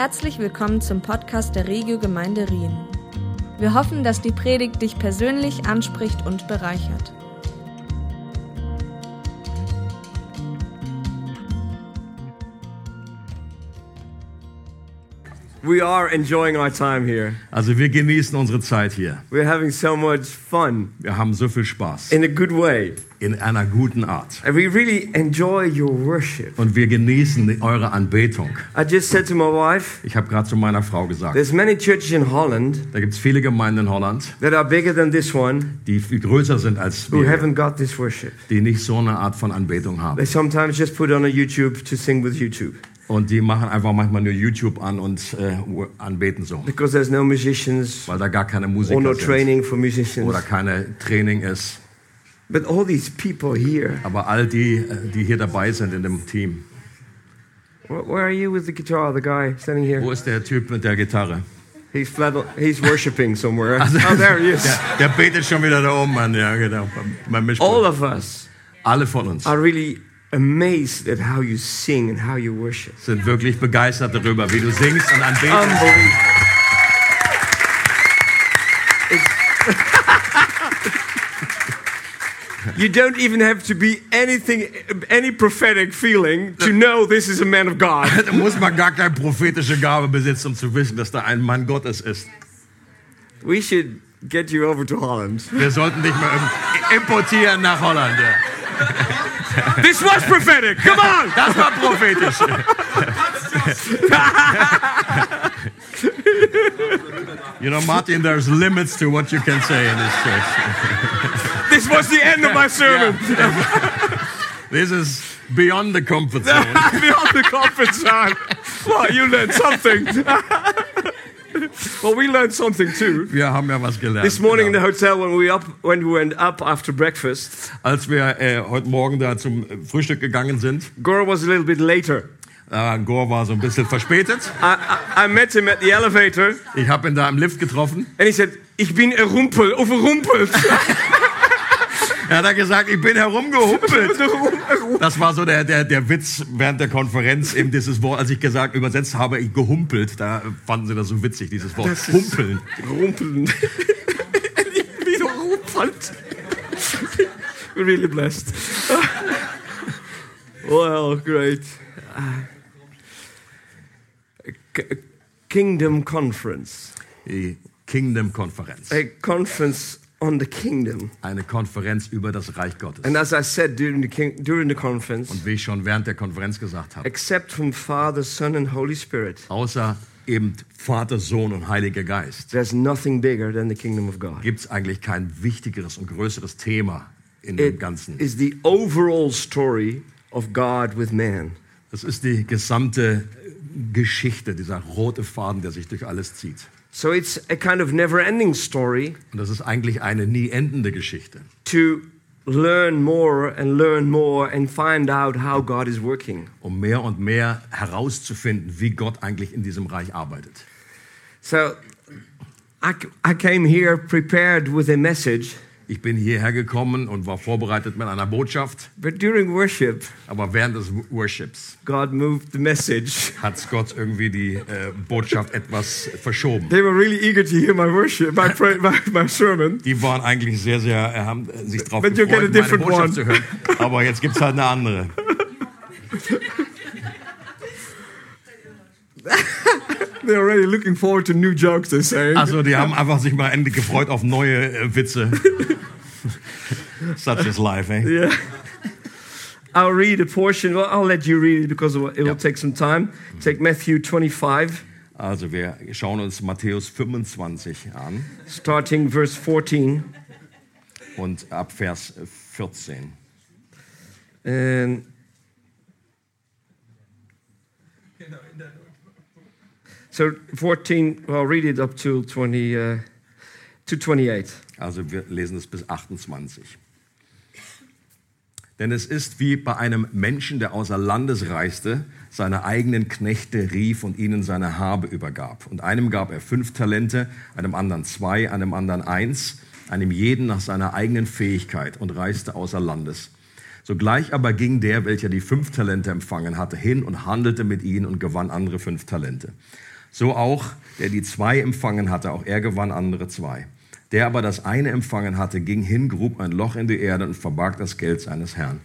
Herzlich willkommen zum Podcast der Regio Gemeinde Rien. Wir hoffen, dass die Predigt dich persönlich anspricht und bereichert. We are enjoying our time here. Also wir genießen unsere Zeit hier. We're having so much fun Wir haben so viel Spaß in a good way. in einer guten Art. And we really enjoy your worship. Und wir genießen eure Anbetung. I just said to my wife, Ich habe gerade zu meiner Frau gesagt, there's many churches in Holland da gibt es viele Gemeinden in Holland, that are bigger than this one die viel größer sind als who wir, haven't got this worship. die nicht so eine Art von Anbetung haben. They sometimes just put on a YouTube to sing with YouTube Und die machen einfach manchmal nur YouTube an und äh, anbeten so, because there's no musicians weil da gar keine or Musiker no sind training for musicians. oder keine Training ist. But all these people here, Aber all die, äh, die hier dabei sind in dem Team. wh- where are you with the guitar? The guy standing here, Wo ist der Typ mit der Gitarre? he's flat. He's worshiping somewhere. Oh, there he is. Der, der betet schon wieder da oben an, ja genau. All of us Alle von uns are really amazed at how you sing and how you worship. sind wirklich begeistert darüber, wie du singst und anbetest. Unbelievable. You don't even have to be anything, any prophetic feeling to know this is a man of God. Da muss man gar keine prophetische Gabe besitzen, um zu wissen, dass da ein Mann Gottes ist. We should get you over to Holland. Wir sollten dich mal im- importieren nach Holland. Ja. This was prophetic. Come on. Das war prophetisch. you know, Martin, there's limits to what you can say in this church. This was the end of my sermon. This is beyond the comfort zone. Beyond the comfort zone. Well, you learned something. well, we learned something too. Wir haben ja was gelernt. This morning in the genau. hotel, when we up, when we went up after breakfast, Als wir äh, heute Morgen da zum Frühstück gegangen sind, Gore was a little bit later. äh, Gore war so ein bisschen verspätet. I, I, I met him at the elevator, Ich habe ihn da im Lift getroffen. and he said, "Ich bin errumpel, overrumpelt." Er hat gesagt, ich bin herumgehumpelt. Das war so der, der, der Witz während der Konferenz, eben dieses Wort, als ich gesagt, übersetzt habe, ich gehumpelt, da fanden sie das so witzig, dieses Wort, Das humpeln. Rumpeln. ich bin errumpelt. We're really blessed. well, great. K- Kingdom Conference. Die Kingdom-Konferenz. A conference on the kingdom. Eine Konferenz über das Reich Gottes. And as I said during the, king, during the conference, Und wie ich schon während der Konferenz gesagt habe, except from Father, Son, and Holy Spirit, außer eben Vater, Sohn und Heiliger Geist, there's nothing bigger than the kingdom of God. gibt es eigentlich kein wichtigeres und größeres Thema in dem It Ganzen. is the overall story of God with man. Das ist die gesamte Geschichte, dieser rote Faden, der sich durch alles zieht. So it's a kind of never ending story Und das ist eigentlich eine nie endende Geschichte. to learn more and learn more and find out how God is working. um mehr und mehr herauszufinden, wie Gott eigentlich in diesem Reich arbeitet. So I, I came here prepared with a message, Ich bin hierher gekommen und war vorbereitet mit einer Botschaft, but during worship, aber während des Worships God moved the message. hat Gott irgendwie die äh, Botschaft etwas verschoben. They were really eager to hear my worship, my, pray, my, my sermon. Die waren eigentlich sehr, sehr, äh, haben sich darauf But you get a gefreut, meine different Botschaft one. zu hören. Aber jetzt gibt's halt eine andere. They're already looking forward to new jokes, they're saying. Also die haben einfach sich mal endlich gefreut auf neue äh, Witze. Such is life, eh? Yeah. I'll read a portion. Well, I'll let you read it because it will Yeah. take some time. Take Matthew 25, Also wir schauen uns Matthäus 25 an starting verse 14. und ab Vers 14. And so 14, well, read it up to 20, uh, to 28. Also wir lesen es bis 28. Denn es ist wie bei einem Menschen, der außer Landes reiste, seine eigenen Knechte rief und ihnen seine Habe übergab. Und einem gab er fünf Talente, einem anderen zwei, einem anderen eins, einem jeden nach seiner eigenen Fähigkeit und reiste außer Landes. Sogleich aber ging der, welcher die fünf Talente empfangen hatte, hin und handelte mit ihnen und gewann andere fünf Talente. So auch, der die zwei empfangen hatte, auch er gewann andere zwei. Der aber das eine empfangen hatte, ging hin, grub ein Loch in die Erde und verbarg das Geld seines Herrn.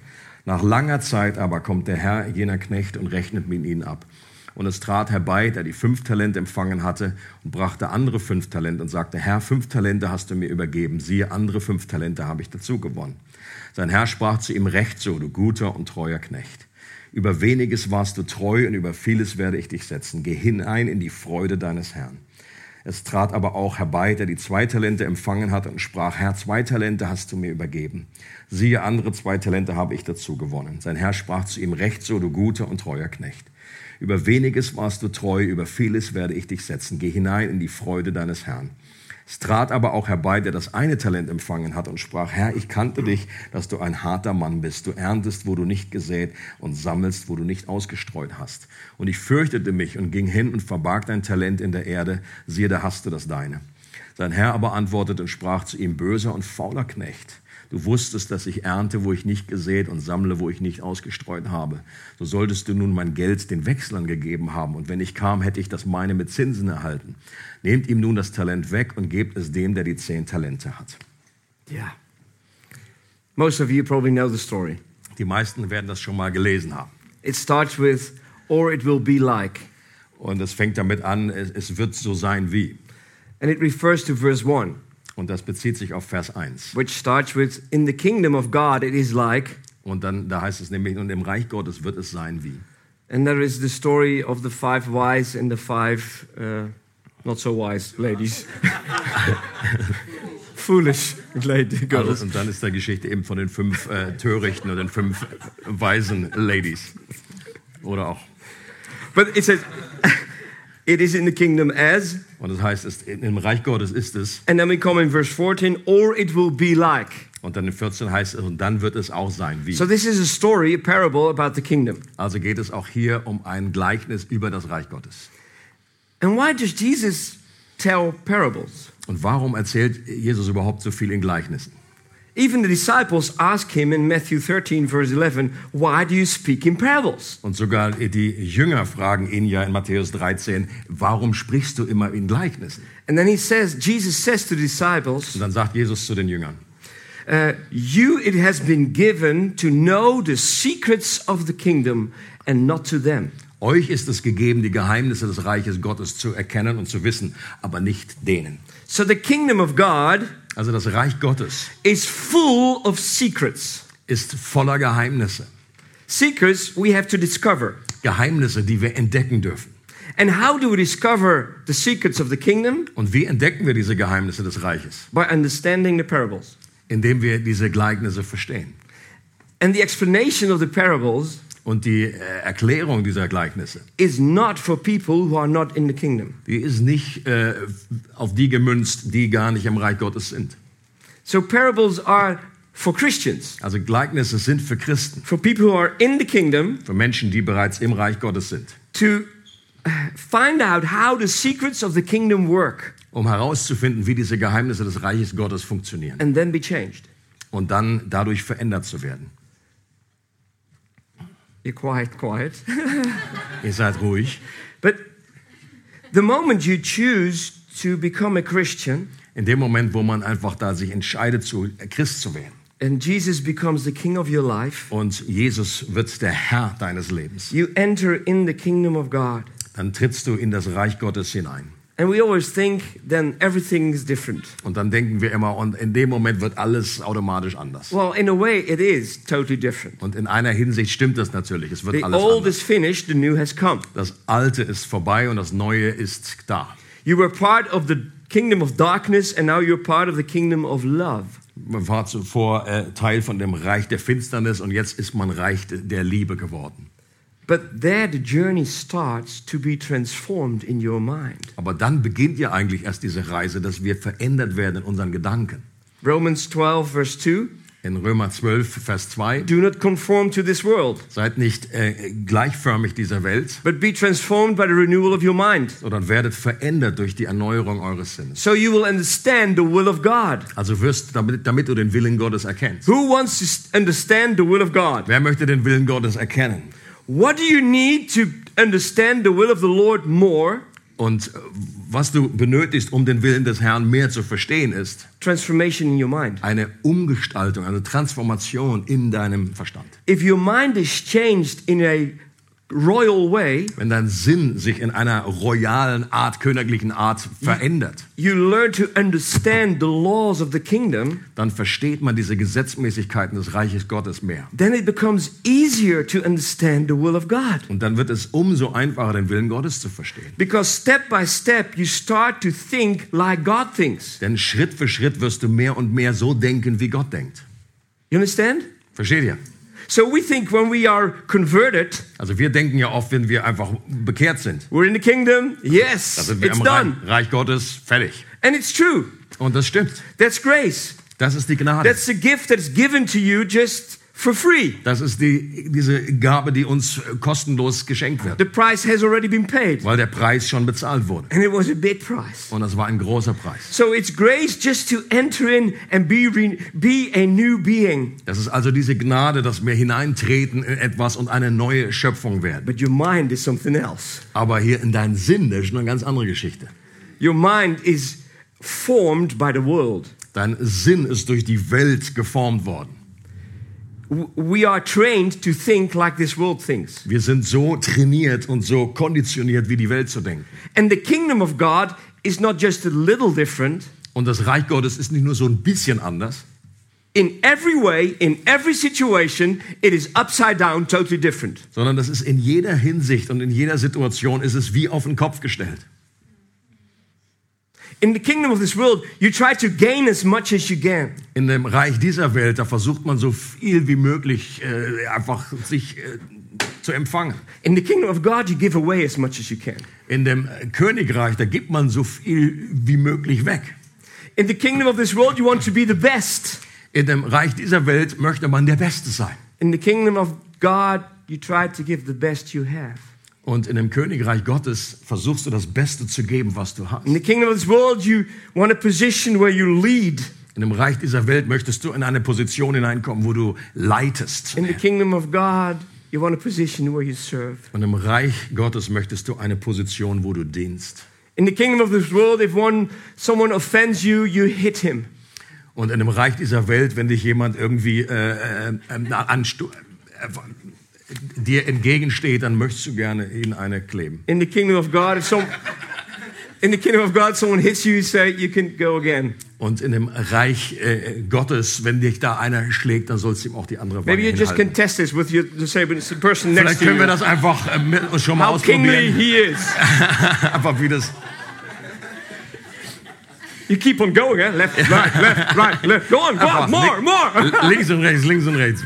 Nach langer Zeit aber kommt der Herr jener Knecht und rechnet mit ihnen ab. Und es trat herbei, der die fünf Talente empfangen hatte, und brachte andere fünf Talente und sagte, Herr, fünf Talente hast du mir übergeben, siehe, andere fünf Talente habe ich dazu gewonnen. Sein Herr sprach zu ihm, recht so, du guter und treuer Knecht. Über weniges warst du treu und über vieles werde ich dich setzen. Geh hinein in die Freude deines Herrn. Es trat aber auch herbei, der die zwei Talente empfangen hatte und sprach, Herr, zwei Talente hast du mir übergeben. Siehe, andere zwei Talente habe ich dazu gewonnen. Sein Herr sprach zu ihm, recht so, du guter und treuer Knecht. Über weniges warst du treu, über vieles werde ich dich setzen. Geh hinein in die Freude deines Herrn. Es trat aber auch herbei, der das eine Talent empfangen hat und sprach, Herr, ich kannte dich, dass du ein harter Mann bist. Du erntest, wo du nicht gesät und sammelst, wo du nicht ausgestreut hast. Und ich fürchtete mich und ging hin und verbarg dein Talent in der Erde. Siehe, da hast du das deine. Sein Herr aber antwortete und sprach zu ihm, böser und fauler Knecht. Du wusstest, dass ich ernte, wo ich nicht gesät und sammle, wo ich nicht ausgestreut habe. So solltest du nun mein Geld den Wechslern gegeben haben. Und wenn ich kam, hätte ich das meine mit Zinsen erhalten. Nehmt ihm nun das Talent weg und gebt es dem, der die zehn Talente hat. Yeah. Most of you probably know the story. Die meisten werden das schon mal gelesen haben. It starts with, or it will be like. Und es fängt damit an, es, es wird so sein wie. And it refers to verse 1, Und das bezieht sich auf Vers 1. which starts with, in the kingdom of God it is like. Und dann, da heißt es nämlich, und im Reich Gottes wird es sein wie. And there is the story of the five wise and the five uh, not so wise ladies. Foolish lady Also, girls. und dann ist da Geschichte eben von den fünf äh, Törichten und den fünf weisen Ladies. Oder auch. But it says, it is in the kingdom as. Und das heißt, es, im Reich Gottes ist es. And then we come in verse 14, or it will be like. Und dann in 14 heißt es, und dann wird es auch sein wie. So this is a story, a parable about the kingdom. Also geht es auch hier um ein Gleichnis über das Reich Gottes. And why does Jesus tell parables? Und warum erzählt Jesus überhaupt so viel in Gleichnissen? Even the disciples ask him in Matthew 13, verse 11, Why do you speak in parables? Und sogar die Jünger fragen ihn ja in Matthäus 13, warum sprichst du immer in Gleichnissen? And then he says, Jesus says to the disciples, Und dann sagt Jesus zu den Jüngern, uh, You it has been given to know the secrets of the kingdom and not to them. Euch ist es gegeben, die Geheimnisse des Reiches Gottes zu erkennen und zu wissen, aber nicht denen. So the kingdom of God Also das Reich Gottes is full of secrets. ist voller Geheimnisse. Secrets we have to discover. Geheimnisse, die wir entdecken dürfen. And how do we discover the secrets of the kingdom? Und wie entdecken wir diese Geheimnisse des Reiches? By understanding the parables. Indem wir diese Gleichnisse verstehen. And the explanation of the parables Und die äh, Erklärung dieser Gleichnisse, is not for people who are not in the kingdom. die ist nicht äh, auf die gemünzt, die gar nicht im Reich Gottes sind. So parables are for Christians, Also Gleichnisse sind für Christen, for people who are in the kingdom für Menschen, die bereits im Reich Gottes sind, to uh, find out how the secrets of the kingdom work um herauszufinden, wie diese Geheimnisse des Reiches Gottes funktionieren and then be changed. und dann dadurch verändert zu werden. You're quiet, quiet. Ihr seid ruhig. but the moment you choose to become a Christian In dem Moment, wo man einfach da sich entscheidet, zu Christ zu werden and Jesus becomes the king of your life, und Jesus wird der Herr deines Lebens, you enter in the kingdom of God. dann trittst du in das Reich Gottes hinein. And we always think then everything is different. Und dann denken wir immer, und in dem Moment wird alles automatisch anders. Well, in a way, it is totally different. Und in einer Hinsicht stimmt das natürlich. Es wird The alles old anders. is finished, the new has come. Das Alte ist vorbei und das Neue ist da. You were part of the kingdom of darkness, and now you're part of the kingdom of love. Man war zuvor äh, Teil von dem Reich der Finsternis und jetzt ist man Reich der Liebe geworden. But there, the journey starts to be transformed in your mind. Aber dann beginnt ja eigentlich erst diese Reise, dass wir verändert werden in unseren Gedanken. Romans 12, verse 2 In Römer 12, Vers 2. Do not conform to this world, Seid nicht äh, gleichförmig dieser Welt, but be transformed by the renewal of your mind. sondern werdet verändert durch die Erneuerung eures Sinnes. So you will understand the will of God. Also wirst, damit, damit du den Willen Gottes erkennst. Who wants to understand the will of God? Wer möchte den Willen Gottes erkennen? What do you need to understand the will of the Lord more? Und äh, was du benötigst, um den Willen des Herrn mehr zu verstehen, ist Transformation in your mind. eine Umgestaltung, eine Transformation in deinem Verstand. If your mind is changed in a royal way, Wenn dein Sinn sich in einer royalen Art, königlichen Art verändert, you learn to understand the laws of the kingdom, dann versteht man diese Gesetzmäßigkeiten des Reiches Gottes mehr. then it becomes easier to understand the will of God. Und dann wird es umso einfacher, den Willen Gottes zu verstehen. Because step by step, you start to think like God thinks. Denn Schritt für Schritt wirst du mehr und mehr so denken, wie Gott denkt. You understand? Versteht ihr? So we think when we are converted, Also wir denken ja oft, wenn wir einfach bekehrt sind. we're in the kingdom. Da Yes, sind wir it's im Reich, done. Reich Gottes fertig. And it's true. Und das stimmt. That's grace. Das ist die Gnade. That's the gift that's given to you just for free. Das ist die, diese Gabe, die uns kostenlos geschenkt wird, The price has already been paid, weil der Preis schon bezahlt wurde. and it was a big price. Und das war ein großer Preis. So it's grace just to enter in and be re- be a new being. Das ist also diese Gnade, dass wir hineintreten in etwas und eine neue Schöpfung werden. But your mind is something else. Aber hier in deinen Sinn, das ist eine ganz andere Geschichte. Your mind is formed by the world. Dein Sinn ist durch die Welt geformt worden. We are trained to think like this world thinks. Wir sind so trainiert und so konditioniert, wie die Welt zu denken. And the kingdom of God is not just a little different. Und das Reich Gottes ist nicht nur so ein bisschen anders. In every way, in every situation, it is upside down, totally different. sondern das ist in jeder Hinsicht und in jeder Situation ist es wie auf den Kopf gestellt. In the kingdom of this world, you try to gain as much as you can. In dem Reich dieser Welt, da versucht man so viel wie möglich äh, einfach sich äh, zu empfangen. In the kingdom of God, you give away as much as you can. In dem äh, Königreich, da gibt man so viel wie möglich weg. In the kingdom of this world, you want to be the best. In dem Reich dieser Welt möchte man der Beste sein. In the kingdom of God, you try to give the best you have. Und in dem Königreich Gottes versuchst du das Beste zu geben, was du hast. In the kingdom of this world, you want a position where you lead. In dem Reich dieser Welt möchtest du in eine Position hineinkommen, wo du leitest. In the kingdom of God, you want a position where you serve. Und im Reich Gottes möchtest du eine Position, wo du dienst. In the kingdom of this world, if one someone offends you, you hit him. Und in dem Reich dieser Welt, wenn dich jemand irgendwie äh, äh, äh, anstu- äh, dir entgegensteht, dann möchtest du gerne ihn eine kleben. In the kingdom of God, if some in the kingdom of God someone hits you, you say you can go again. Und in dem Reich äh, Gottes, wenn dich da einer schlägt, dann sollst du ihm auch die andere Wange Maybe you just contest this with your the person next Vielleicht to können wir you. das einfach äh, mit schon mal How kingly ausprobieren. he is. einfach wie das. You keep on going, eh? Left, right, left, right, left. Go on, go on, more, more. links und rechts, links und rechts.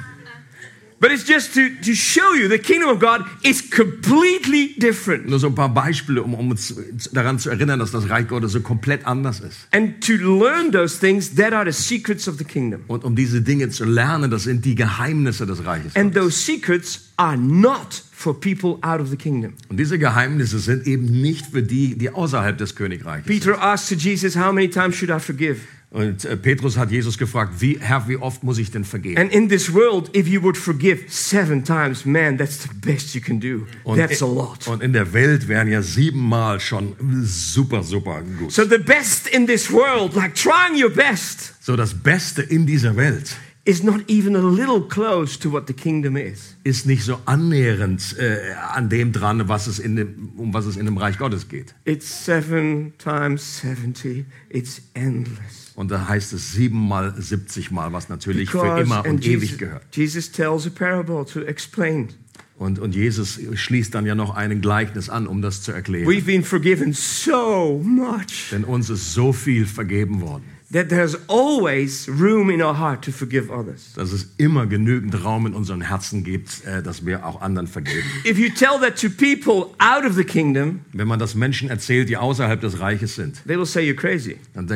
But it's just to, to show you the kingdom of God is completely different. Nur so ein paar Beispiele, um, um uns daran zu erinnern, dass das Reich Gottes so komplett anders ist. And to learn those things, that are the secrets of the kingdom. Und um diese Dinge zu lernen, das sind die Geheimnisse des Reiches. And Gottes. those secrets are not for people out of the kingdom. Und diese Geheimnisse sind eben nicht für die, die außerhalb des Königreiches sind. Peter asked to Jesus, How many times should I forgive? Und äh, Petrus hat Jesus gefragt, wie, Herr, wie oft muss ich denn vergeben? And in this world, if you would forgive seven times, man, that's the best you can do. Und, That's a lot. und in der Welt wären ja siebenmal schon super, super gut. So the best in this world, like trying your best, So das Beste in dieser Welt is not even a little close to what the kingdom is. ist nicht so annähernd äh, an dem dran, was es in dem, um was es in dem Reich Gottes geht. It's seven times 70. It's endless. Und da heißt es siebenmal, siebzigmal, was natürlich für Because- immer and und ewig Jesus, gehört. Jesus tells a parable to explain. Und, und Jesus schließt dann ja noch ein Gleichnis an, um das zu erklären. We've been forgiven so much Denn uns ist so viel vergeben worden, that there's always room in our heart to forgive others. dass es immer genügend Raum in unseren Herzen gibt, äh, dass wir auch anderen vergeben. If you tell that to people out of the kingdom, Wenn man das Menschen erzählt, die außerhalb des Reiches sind, they will say you're crazy. dann,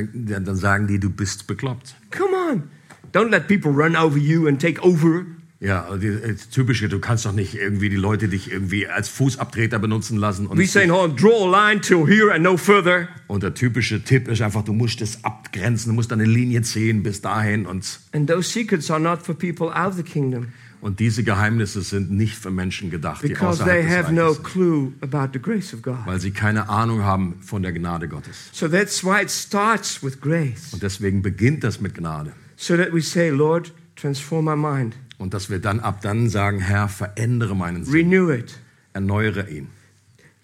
dann sagen die, du bist bekloppt. Come on. Don't let people run over you and take over. Ja, also die, äh, typische, du kannst doch nicht irgendwie die Leute dich irgendwie als Fußabtreter benutzen lassen. Und, We say, oh, draw a line till here and no further. und der typische Tipp ist einfach, du musst es abgrenzen, du musst eine Linie ziehen bis dahin. Und, And those secrets are not for people out of the kingdom und diese Geheimnisse sind nicht für Menschen gedacht, die außerhalb des no sind, weil sie keine Ahnung haben von der Gnade Gottes. So that's why it starts with grace. Und deswegen beginnt das mit Gnade. So that we say, Lord, transform my mind, Und dass wir dann ab dann sagen, Herr, verändere meinen Sinn, renew it, erneuere ihn.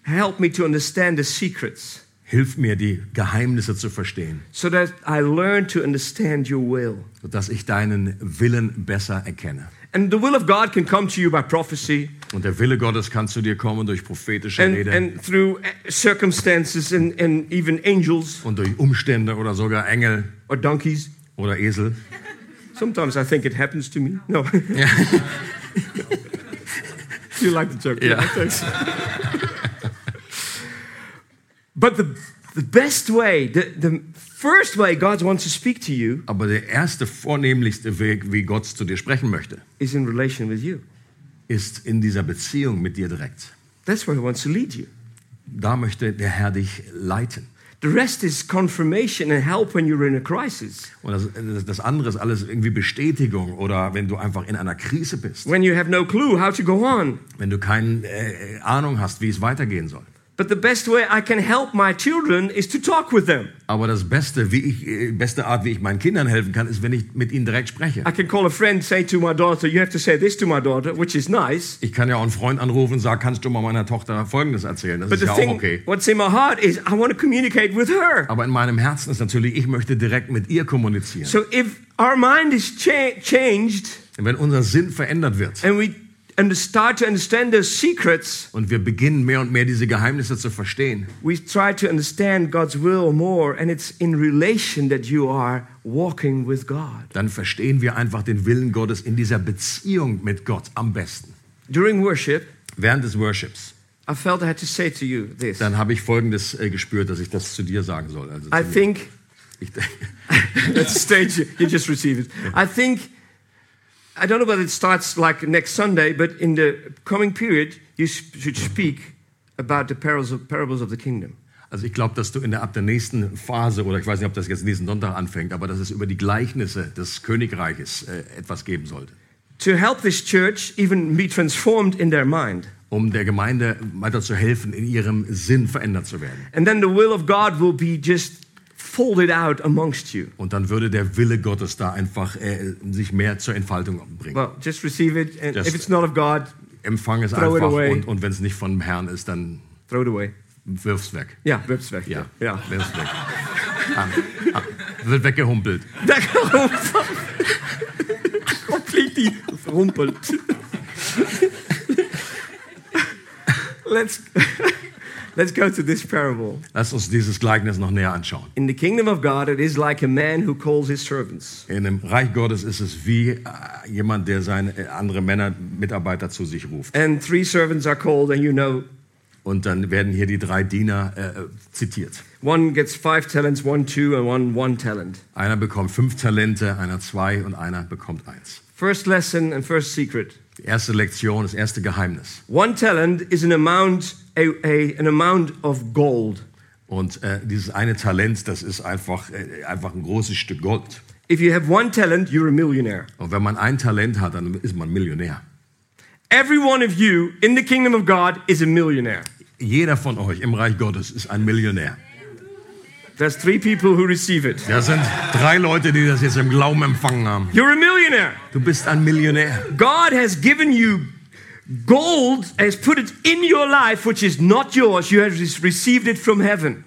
help me to understand the secrets Hilf mir, die Geheimnisse zu verstehen, so that I learn to understand your will. sodass ich deinen Willen besser erkenne. And the will of God can come to you by prophecy Und der Wille Gottes kann zu dir kommen durch prophetische and, Rede and through circumstances and, and even angels und durch Umstände oder sogar Engel or donkeys. oder Esel. Sometimes I think it happens to me. No. you like the joke? Yeah. thanks. but the, the best way, the, the first way God wants to speak to you Aber der erste, vornehmlichste Weg, wie Gott zu dir sprechen möchte, is in relation with you. ist in dieser Beziehung mit dir direkt. That's where He wants to lead you. Da möchte der Herr dich leiten. The rest is confirmation and help when you're in a crisis. Und das, das- andere ist alles irgendwie Bestätigung oder wenn du einfach in einer Krise bist, When you have no clue how to go on. wenn du keine äh, Ahnung hast, wie es weitergehen soll. But the best way I can help my children is to talk with them. Aber das Beste, wie ich, äh, beste Art, wie ich meinen Kindern helfen kann, ist, wenn ich mit ihnen direkt spreche. I can call a friend, say to my daughter, you have to say this to my daughter, which is nice. Ich kann ja auch einen Freund anrufen und sagen, kannst du mal meiner Tochter Folgendes erzählen? Das But ist ja auch thing, okay. what's in my heart is I want to communicate with her. Aber in meinem Herzen ist natürlich, ich möchte direkt mit ihr kommunizieren. So if our mind is cha- changed wenn unser Sinn verändert wird and we and start to understand those secrets, und wir beginnen mehr und mehr diese Geheimnisse zu verstehen, we try to understand God's will more, and it's in relation that you are walking with God. dann verstehen wir einfach den Willen Gottes in dieser Beziehung mit Gott am besten. During worship, Während des Worships, I felt I had to say to you this. dann habe ich Folgendes äh, gespürt, dass ich das zu dir sagen soll. Also I mir. think ich, That's the stage. You, just receive it. I think, I don't know whether it starts like next Sunday, but in the coming period, you sh- should speak about the parables of, parables of the kingdom. also ich glaube, dass du in der, ab der nächsten Phase, oder ich weiß nicht, ob das jetzt nächsten Sonntag anfängt, aber dass es über die Gleichnisse des Königreiches äh, etwas geben sollte. To help this church even be transformed in their mind. um der Gemeinde weiter zu helfen, in ihrem Sinn verändert zu werden. And then the will of God will be just folded out amongst you. Und dann würde der Wille Gottes da einfach äh, sich mehr zur Entfaltung bringen. Well, just receive it. And Just- if it's not of God, Empfang es Throw it einfach away. und, und wenn es nicht vom Herrn ist, dann throw it away. wirf's weg. Yeah, whoops, weg. Ja, Yeah. wirf's weg. Ah, ah, wird weggehumpelt. completely verrumpelt. let's let's go to this parable. Lass uns dieses Gleichnis noch näher anschauen. In the kingdom of God, it is like a man who calls his servants. In dem Reich Gottes ist es wie äh, jemand, der seine äh, andere Männer, Mitarbeiter zu sich ruft. And three servants are called, and you know, Und dann werden hier die drei Diener äh, äh, zitiert. one gets five talents, one two, and one one talent. Einer bekommt fünf Talente, einer zwei und einer bekommt eins. First lesson and first secret. Die erste Lektion, das erste Geheimnis. One talent is an amount, a, a, an amount of gold. Und äh, dieses eine Talent, das ist einfach, äh, einfach ein großes Stück Gold. If you have one talent, you're a millionaire. Und wenn man ein Talent hat, dann ist man Millionär. Every one of you in the kingdom of God is a millionaire. Jeder von euch im Reich Gottes ist ein Millionär. There's three people who receive it. Das sind drei Leute, die das jetzt im Glauben empfangen haben. You're a millionaire. Du bist ein Millionär. God has given you gold, has put it in your life, which is not yours. You have received it from heaven.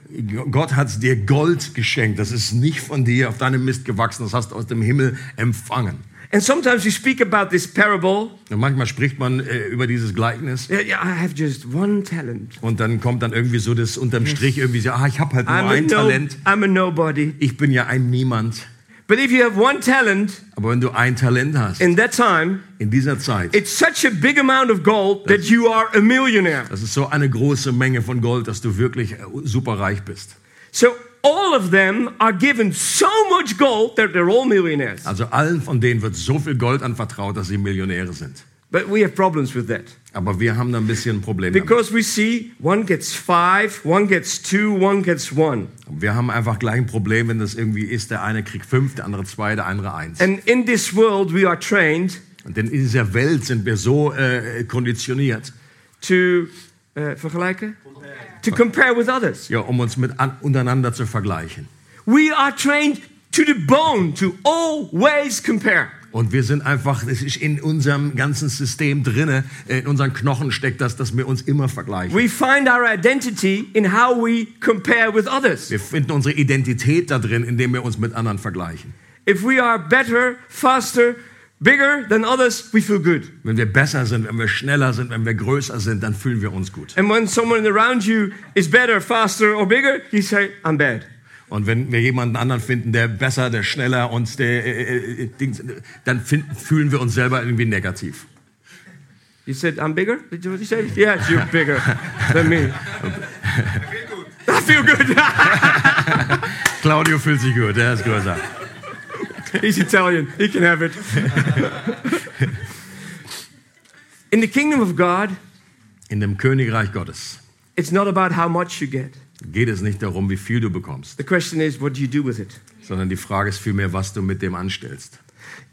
Gott hat dir Gold geschenkt. Das ist nicht von dir auf deinem Mist gewachsen. Das hast du aus dem Himmel empfangen. And sometimes we speak about this parable. Und manchmal spricht man äh, über dieses Gleichnis Yeah, yeah, I have just one talent. und dann kommt dann irgendwie so das unterm Strich irgendwie so, ah, ich habe halt nur I'm a, ein no, Talent. I'm a nobody. Ich bin ja ein Niemand. But if you have one talent Aber wenn du ein Talent hast, in that time, in dieser Zeit, it's such a big amount of gold that you are a millionaire. das ist so eine große Menge von Gold, dass du wirklich äh, super reich bist. So all of them are given so much gold that they're all millionaires. Also allen von denen wird so viel Gold anvertraut, dass sie Millionäre sind. But we have problems with that. Aber wir haben da ein bisschen ein Problem damit. Because we see one gets five, one gets two, one gets one. Wir haben einfach gleich ein Problem, wenn das irgendwie ist, der eine kriegt fünf, der andere zwei, der andere eins. And in this world, we are trained Und denn in dieser Welt sind wir so äh, konditioniert, to uh, vergelijken? To compare with others. ja, um uns mit an, untereinander zu vergleichen. We are trained to the bone to always compare. Und wir sind einfach, es ist in unserem ganzen System drinne, in unseren Knochen steckt das, dass wir uns immer vergleichen. We find our identity in how we compare with others. Wir finden unsere Identität da drin, indem wir uns mit anderen vergleichen. If we are better, faster, bigger than others, we feel good. Wenn wir besser sind, wenn wir schneller sind, wenn wir größer sind, dann fühlen wir uns gut. And when someone around you is better, faster, or bigger, you say, I'm bad. Und wenn wir jemanden anderen finden, der besser, der schneller und der, äh, äh, Dings, dann finden, fühlen wir uns selber irgendwie negativ. You said, I'm bigger? Did you, what you say? Yes, you're bigger than me. I feel good. Claudio fühlt sich gut, der ist größer. He's Italian. He can have it. In the kingdom of God, In dem Königreich Gottes it's not about how much you get. geht es nicht darum, wie viel du bekommst, The question is, what do you do with it? sondern die Frage ist vielmehr, was du mit dem anstellst.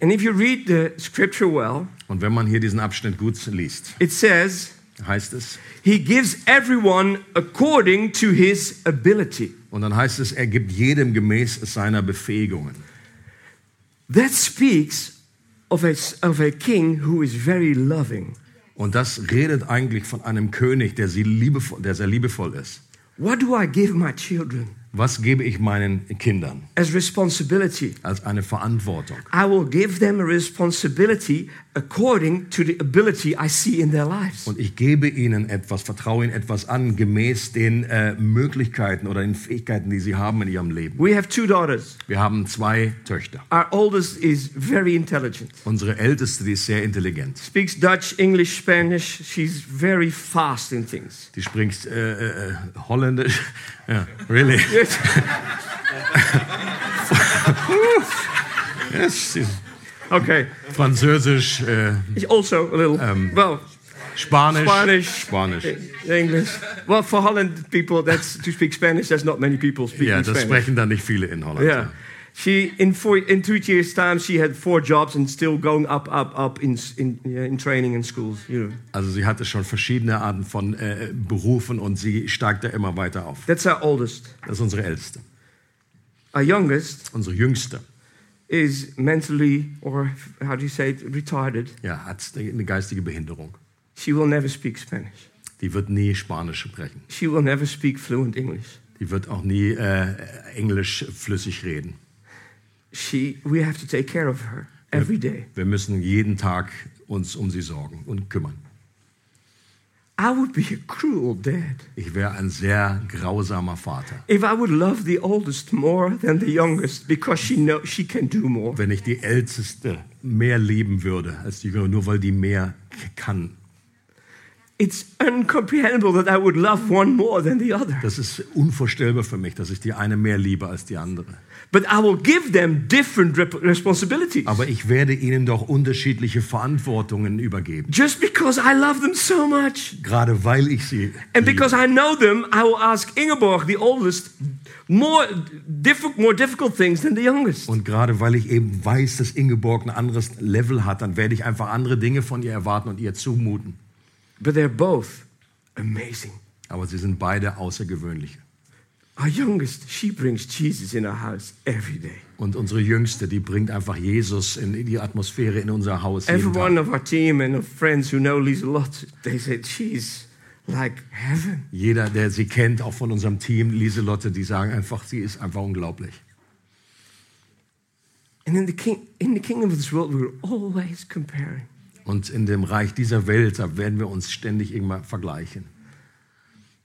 And if you read the scripture well, Und wenn man hier diesen Abschnitt gut liest, it says, heißt es, He gives everyone according to his ability. und dann heißt es, er gibt jedem gemäß seiner Befähigungen. That speaks of a, of a king who is very loving. Und das redet eigentlich von einem König, der, sie liebevoll, der sehr liebevoll ist. What do I give my children? Was gebe ich meinen Kindern As responsibility. als eine Verantwortung? I will give them a responsibility according to the ability I see in their lives. Und ich gebe ihnen etwas, vertraue ihnen etwas an, gemäß den äh, Möglichkeiten oder den Fähigkeiten, die sie haben in ihrem Leben. We have two daughters. Wir haben zwei Töchter. Our oldest is very intelligent. Unsere älteste, die ist sehr intelligent. Speaks Dutch, English, Spanish. She's very fast in things. Die spricht äh, äh, Holländisch. Ja, really. Yes, sie- Okay. Französisch, äh, Also a little. well, Spanisch. Spanish. Spanisch. English. Well, for Holland people, that's to speak Spanish. There's not many people speaking Ja, das Spanish. sprechen da nicht viele in Holland. Yeah. She in four in two years' time she had four jobs and still going up, up, up in in in training in schools. You know. Also sie hatte schon verschiedene Arten von äh, Berufen und sie steigt da immer weiter auf. That's our oldest. Das ist unsere älteste. Our youngest Unsere jüngste is mentally or how do you say it, retarded. ja, hat eine geistige Behinderung. She will never speak Spanish. Die wird nie Spanisch sprechen. She will never speak fluent English. Die wird auch nie äh, Englisch flüssig reden. She we have to take care of her every day. Wir müssen jeden Tag uns um sie sorgen und kümmern. I would be a cruel dad Ich wäre ein sehr grausamer Vater, if I would love the oldest more than the youngest because she know she can do more. wenn ich die Älteste mehr lieben würde als die Jüngere, nur weil die mehr kann. It's incomprehensible that I would love one more than the other. Das ist unvorstellbar für mich, dass ich die eine mehr liebe als die andere. But I will give them different responsibilities. Aber ich werde ihnen doch unterschiedliche Verantwortungen übergeben. Just because I love them so much. Gerade weil ich sie And liebe. because I know them, I will ask Ingeborg, the oldest, more, diffi- more difficult things than the youngest. Und gerade weil ich eben weiß, dass Ingeborg ein anderes Level hat, dann werde ich einfach andere Dinge von ihr erwarten und ihr zumuten. But they're both amazing. Aber sie sind beide außergewöhnliche. Our youngest, she brings Jesus in our house every day. Und unsere Jüngste, die bringt einfach Jesus in die Atmosphäre in unser Haus. Jeden Every Tag. one of our team and of friends who know Lisa Lot, they said she's like heaven. Jeder, der sie kennt, auch von unserem Team, Lieselotte, die sagen einfach, sie ist einfach unglaublich. And in the, king, in the kingdom of this world, we're always comparing. Und in dem Reich dieser Welt, da werden wir uns ständig irgendwann vergleichen.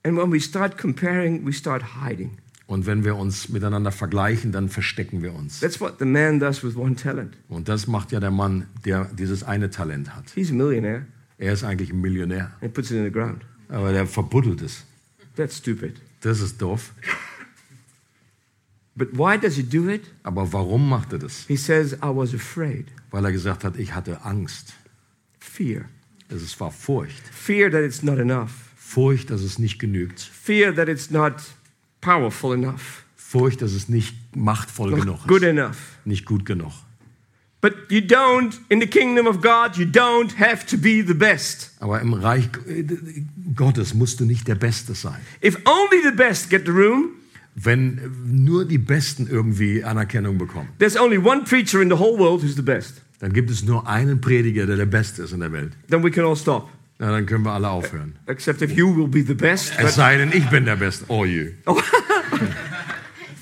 And when we start comparing, we start hiding. Und wenn wir uns miteinander vergleichen, dann verstecken wir uns. That's what the man does with one talent. Und das macht ja der Mann, der dieses eine Talent hat. He's a millionaire Er ist eigentlich ein Millionär, and puts it in the ground. aber der verbuddelt es. That's stupid. Das ist doof. But why does he do it? Aber warum macht er das? He says, I was afraid. Weil er gesagt hat, ich hatte Angst. Fear. Es war Furcht. Fear that it's not enough. Furcht, dass es nicht genügt. Fear that it's not powerful enough. Furcht, dass es nicht machtvoll Not genug good ist. enough. Nicht gut genug. But you don't, in the kingdom of God, you don't have to be the best. Aber im Reich Gottes musst du nicht der Beste sein. If only the best get the room, Wenn nur die Besten irgendwie Anerkennung bekommen, there's only one preacher in the whole world who's the best. Dann gibt es nur einen Prediger, der der Beste ist in der Welt. Then we can all stop. Na, dann können wir alle aufhören. Except if you will be the best. Es sei denn, ich bin der Beste. Oh je.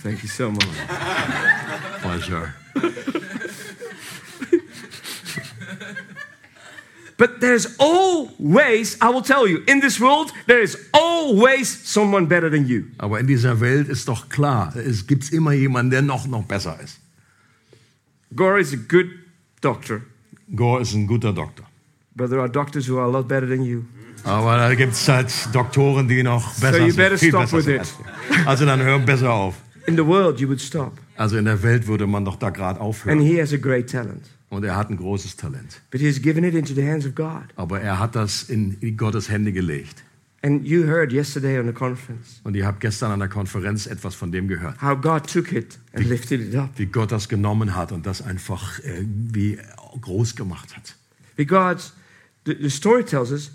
thank you so much. Pleasure. But there's always, I will tell you, in this world, there is always someone better than you. Aber in dieser Welt ist doch klar, es gibt immer jemanden, der noch, noch besser ist. Gore is a good doctor, Gore ist ein guter Doktor. but there are doctors who are a lot better than you. Aber da gibt es halt Doktoren, die noch besser you sind. better viel stop with sind it. Also dann hör besser auf. In the world, you would stop. Also in der Welt würde man doch da gerade And aufhören. he has a great talent. Und er hat ein großes Talent. But he's given it into the hands of God. Aber er hat das in Gottes Hände gelegt. And you heard yesterday on the conference Und ihr habt gestern an der Konferenz etwas von dem gehört. how God took it and lifted it up. Wie Gott das genommen hat und das einfach äh, wie groß gemacht hat. Because the, the story tells us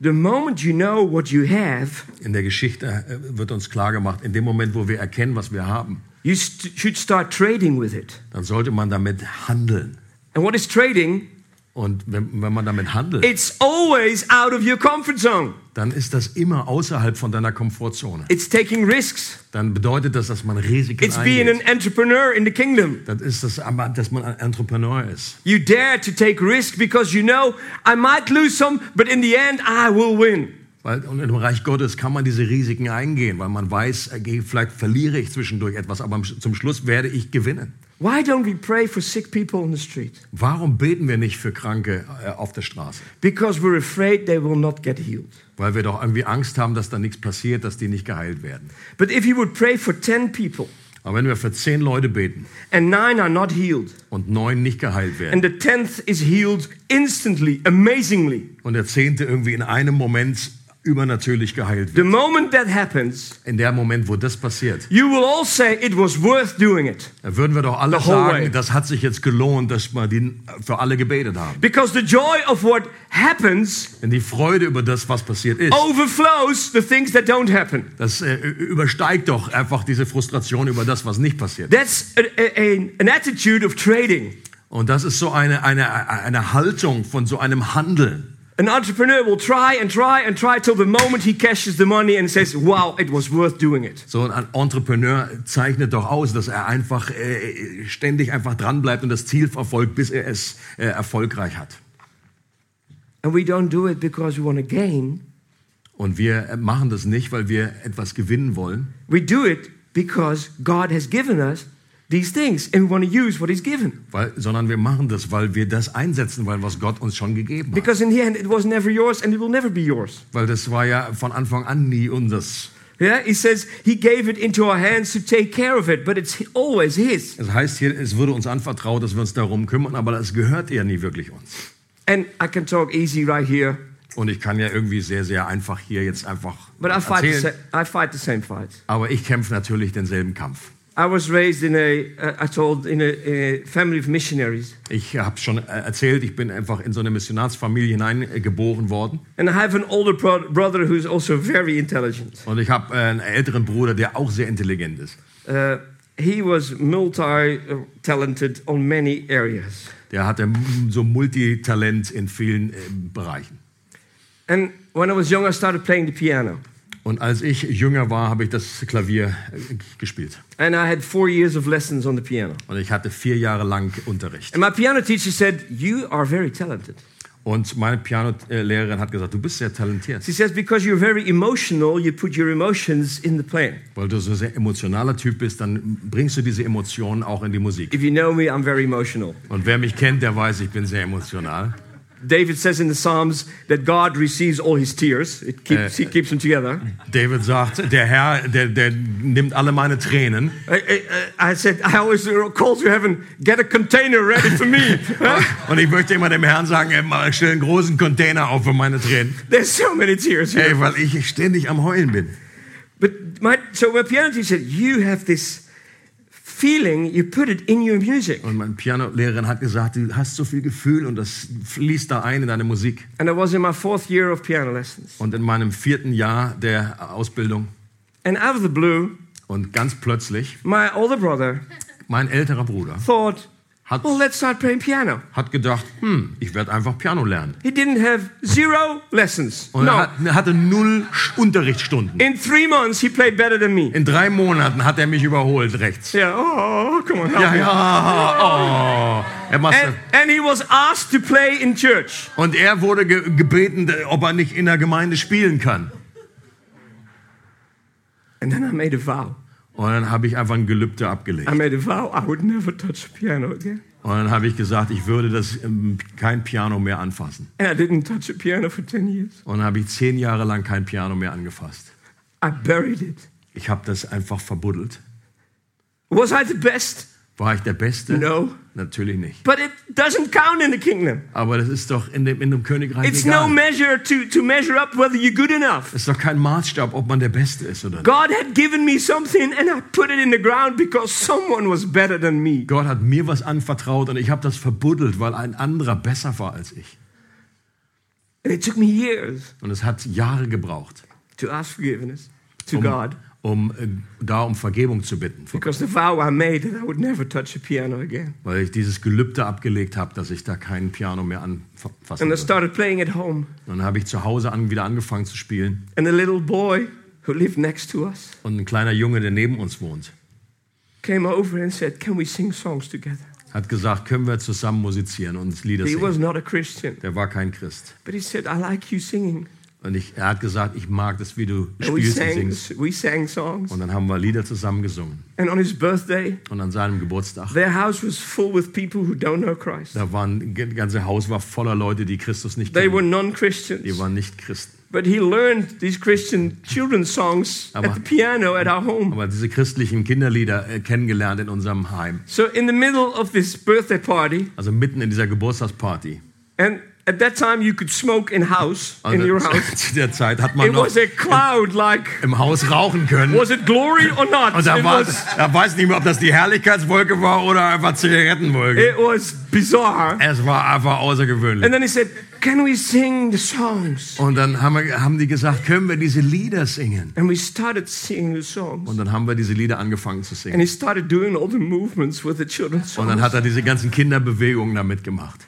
the moment you know what you have, In der Geschichte äh, wird uns klar gemacht, in dem Moment, wo wir erkennen, was wir haben, you st- should start trading with it. dann sollte man damit handeln. And what is trading? Und wenn, wenn man damit handelt, It's always out of your comfort zone. dann ist das immer außerhalb von deiner Komfortzone. It's taking risks. Dann bedeutet das, dass man Risiken It's being an eingeht. entrepreneur in the kingdom. Dann ist das dass man ein Entrepreneur ist. You dare to take risk because you know I might lose some, but in the end I will win. Weil, und im Reich Gottes kann man diese Risiken eingehen, weil man weiß, okay, vielleicht verliere ich zwischendurch etwas, aber zum Schluss werde ich gewinnen. Why don't we pray for sick people on the street? Warum beten wir nicht für Kranke äh, auf der Straße? Because we're afraid they will not get healed. Weil wir doch irgendwie Angst haben, dass da nichts passiert, dass die nicht geheilt werden. But if you would pray for 10 people Aber wenn wir für zehn Leute beten and nine are not healed, und neun nicht geheilt werden and the 10th is healed instantly, amazingly, und der zehnte irgendwie in einem Moment übernatürlich geheilt the wird, moment that happens, in dem Moment, wo das passiert, you will all say it was worth doing it. dann würden wir doch alle The way. sagen, das hat sich jetzt gelohnt, dass wir die für alle gebetet haben. Because the joy of what happens Denn die Freude über das, was passiert ist, overflows the things that don't happen. das äh, übersteigt doch einfach diese Frustration über das, was nicht passiert. That's a, a- an attitude of trading. Und das ist so eine, eine, eine Haltung von so einem Handeln. An entrepreneur will try and try and try till the moment he cashes the money and says, wow, it was worth doing it. So ein Entrepreneur zeichnet doch aus, dass er einfach äh, ständig einfach dranbleibt und das Ziel verfolgt, bis er es äh, erfolgreich hat. And we don't do it because we want to gain. Und wir machen das nicht, weil wir etwas gewinnen wollen, We do it because God has given us these things and we want to use what He's given. weil, sondern wir machen das, weil wir das einsetzen wollen, was Gott uns schon gegeben hat. Because in the end, it was never yours and it will never be yours. Weil das war ja von Anfang an nie unseres. Yeah, He says He gave it into our hands to take care of it, but it's always His. Es heißt hier, es wurde uns anvertraut, dass wir uns darum kümmern, aber das gehört ja nie wirklich uns. And I can talk easy right here, Und ich kann ja irgendwie sehr, sehr einfach hier jetzt einfach but I fight, the erzählen. I fight the same fight. Aber ich kämpfe natürlich denselben Kampf. I was raised in a, I told, in a, a family of missionaries. Ich habe schon äh, erzählt, ich bin einfach in so eine Missionarsfamilie hineingeboren worden. And I have an older bro- brother who's also very intelligent. Und ich habe äh, einen älteren Bruder, der auch sehr intelligent ist. Uh, he was multi-talented on many areas. Der hatte so Multitalent in vielen äh, Bereichen. And when I was young, I started playing the piano. Und als ich jünger war, habe ich das Klavier äh, gespielt. And I had four years of lessons on the piano. Und ich hatte vier Jahre lang Unterricht. And my piano teacher said, You are very talented. Und meine Pianolehrerin hat gesagt, du bist sehr talentiert, She says, Because you're very emotional, you put your emotions in the playing. weil du so ein sehr emotionaler Typ bist, dann bringst du diese Emotionen auch in die Musik. If you know me, I'm very emotional. Und wer mich kennt, der weiß, ich bin sehr emotional. David says in the Psalms that God receives all his tears. It keeps, eh. he keeps them together. David sagt, der Herr, der, der nimmt alle meine Tränen. I, I, I said, I always call to heaven, get a container ready for me. Und ich möchte immer dem Herrn sagen, stell einen großen Container auf für meine Tränen. There's so many tears here. Ey, weil ich ständig am Heulen bin. But my, so my teacher said, you have this feeling, you put it in your music. Und meine Pianolehrerin hat gesagt, du hast so viel Gefühl und das fließt da ein in deine Musik. And I was in my fourth year of piano lessons. Und in meinem vierten Jahr der Ausbildung And out of the blue, und ganz plötzlich, my older brother mein älterer Bruder thought, hat, well, let's start playing piano. hat gedacht, hm, ich werde einfach Piano lernen. He didn't have zero lessons. Und er, No. er hatte null Unterrichtsstunden. In three months, he played better than me. In drei Monaten hat er mich überholt rechts. Yeah, oh, come on, Ja, ja, oh. Er And, and he was asked to play in church. und er wurde ge gebeten, ob er nicht in der Gemeinde spielen kann. And then I made a vow. Und dann habe ich einfach ein Gelübde abgelegt. I made a vow I would never touch a piano again. Und dann habe ich gesagt, ich würde das ähm, kein Piano mehr anfassen. And I didn't touch a piano for 10 years. Und dann habe ich zehn Jahre lang kein Piano mehr angefasst. I buried it. Ich habe das einfach verbuddelt. Was I the best? War ich der Beste? No. Natürlich nicht. But it doesn't count in the kingdom. Aber das ist doch in dem, in dem Königreich It's egal. no measure to, to measure up whether you're good enough. Das ist doch kein Maßstab, ob man der Beste ist oder nicht. God had given me something and I put it in the ground because someone was better than me. Gott hat mir was anvertraut und ich habe das verbuddelt, weil ein anderer besser war als ich. And it took me years Und es hat Jahre gebraucht, to ask forgiveness to um, God um äh, da um Vergebung zu bitten, because the vow I made that I would never touch a piano again. weil ich dieses Gelübde abgelegt habe, dass ich da kein Piano mehr anfassen And I würde. started playing at home. Und dann habe ich zu Hause an, wieder angefangen zu spielen And a little boy who lived next to us und ein kleiner Junge, der neben uns wohnt, came over and said, Can we sing songs together? hat gesagt, können wir zusammen musizieren und Lieder He was singen. not a Christian, Der war kein Christ. but he said, I like you singing. Und ich, er hat gesagt, ich mag das, wie du And we spielst und sang, singst. we sang songs. Und dann haben wir Lieder zusammen gesungen. And on his birthday, Und an seinem Geburtstag, their house was full with people who don't know Christ. da waren, das ganze Haus war voller Leute, die Christus nicht They were kennen. non Die waren nicht Christen. But he learned these Christian children's songs Aber- at the piano at our home. Aber diese christlichen Kinderlieder äh, kennengelernt in unserem Heim. So, in the middle of this birthday party, Also mitten in dieser Geburtstagsparty. and at that time you could smoke in house, in Also your house. zu der Zeit hat man It noch was a cloud like, im Haus rauchen können. was it glory or not? Und da, war, was, da weiß nicht mehr, ob das die Herrlichkeitswolke war oder einfach Zigarettenwolke. it was bizarre. Es war einfach außergewöhnlich. And then he said, Can we sing the songs? Und dann haben, wir, haben die gesagt, können wir diese Lieder singen? And we started singing the songs. Und dann haben wir diese Lieder angefangen zu And singen. he started doing all the movements with the children's Und dann songs. hat er diese ganzen Kinderbewegungen damit gemacht.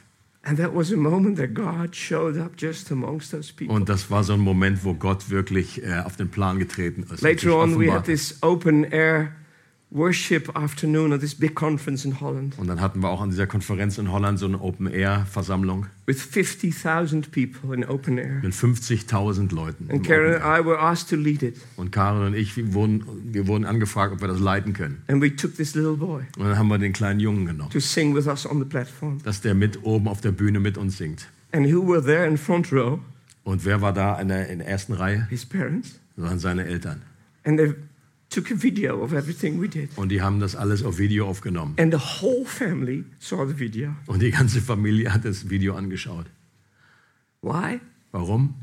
And that was a moment that God showed up just amongst those people. Und das war so ein Moment, wo Gott wirklich äh, auf den Plan getreten ist. Later on, we had this open air worship afternoon at this big conference in Holland Und dann hatten wir auch an dieser Konferenz in Holland so eine Open-Air-Versammlung with 50,000 people in open air. mit 50.000 Leuten. And Karen Open and Air. I were asked to lead it. Und Karen und ich, wir wurden, wir wurden angefragt, ob wir das leiten können. And we took this little boy Und dann haben wir den kleinen Jungen genommen, to sing with us on the platform. dass der mit oben auf der Bühne mit uns singt. And who were there in front row? Und wer war da in der, in der ersten Reihe? His parents. Das waren seine Eltern. And they took a video of everything we did. Und die haben das alles auf Video aufgenommen. And the whole family saw the video. Und die ganze Familie hat das Video angeschaut. Why? Warum?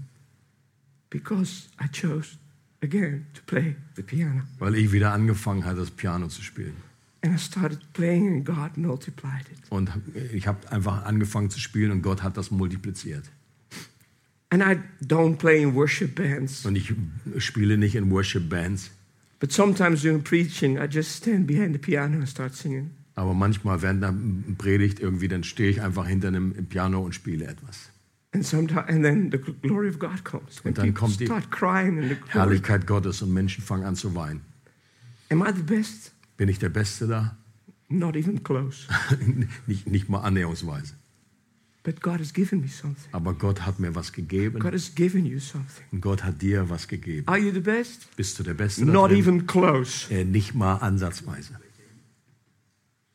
Because I chose again to play the piano. Weil ich wieder angefangen hatte, das Piano zu spielen. And I started playing, and God multiplied it. Und ich habe einfach angefangen zu spielen und Gott hat das multipliziert. And I don't play in worship bands, Und ich spiele nicht in Worship Bands, but sometimes during preaching, I just stand behind the piano and start singing. aber manchmal während der Predigt irgendwie, dann stehe ich einfach hinter einem Piano und spiele etwas. And sometimes, and then the gl- glory of God comes, and Und dann kommt die start crying, and the glory. Herrlichkeit Gottes und Menschen fangen an zu weinen. Am I the best? Bin ich der Beste da? Not even close. nicht, nicht mal annäherungsweise. But God has given me something. Aber Gott hat mir was gegeben God has given you something. und Gott hat dir was gegeben. Are you the best? Bist du der Beste Not even close. Äh, nicht mal ansatzweise.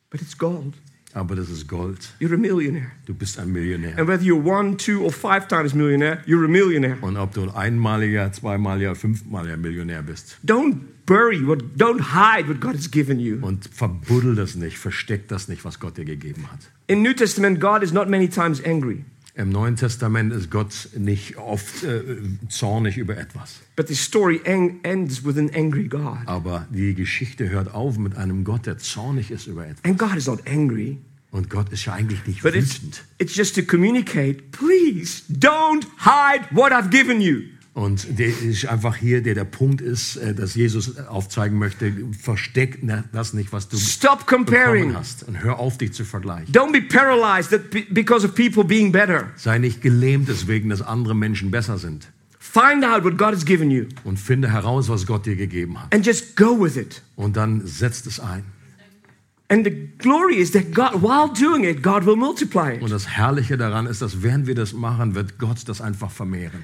But it's gold. Aber das ist Gold. You're a millionaire. Du bist ein Millionär. And whether you're one, two, or five times millionaire, you're a millionaire. Und ob du ein einmaliger, zweimaliger, fünfmaliger Millionär bist. Don't bury what, don't hide what God has given you. Und verbuddel das nicht, versteck das nicht, was Gott dir gegeben hat. In New Testament, God is not many times angry, Im Neuen Testament ist Gott nicht oft äh, zornig über etwas. but the story en- ends with an angry God. Aber die Geschichte hört auf mit einem Gott, der zornig ist über etwas. And God is not angry, Und Gott ist ja eigentlich nicht but it's, wütend. it's just to communicate, please don't hide what I've given you. Und der ist einfach hier, der der Punkt ist, äh, dass Jesus aufzeigen möchte, versteck das nicht, was du Stop comparing. bekommen hast. Und hör auf, dich zu vergleichen. Don't be paralyzed because of people being better. Sei nicht gelähmt deswegen, dass andere Menschen besser sind. Find out what God has given you Und finde heraus, was Gott dir gegeben hat. and just go with it. Und dann setzt es ein. And the glory is that God, while doing it, God will multiply Und it. das Herrliche daran ist, dass während wir das machen, wird Gott das einfach vermehren.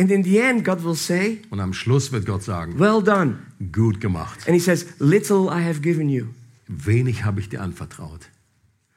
And in the end, God will say, Und am Schluss wird Gott sagen, Well done. gut gemacht. And He says, Little I have given you. Wenig habe ich dir anvertraut.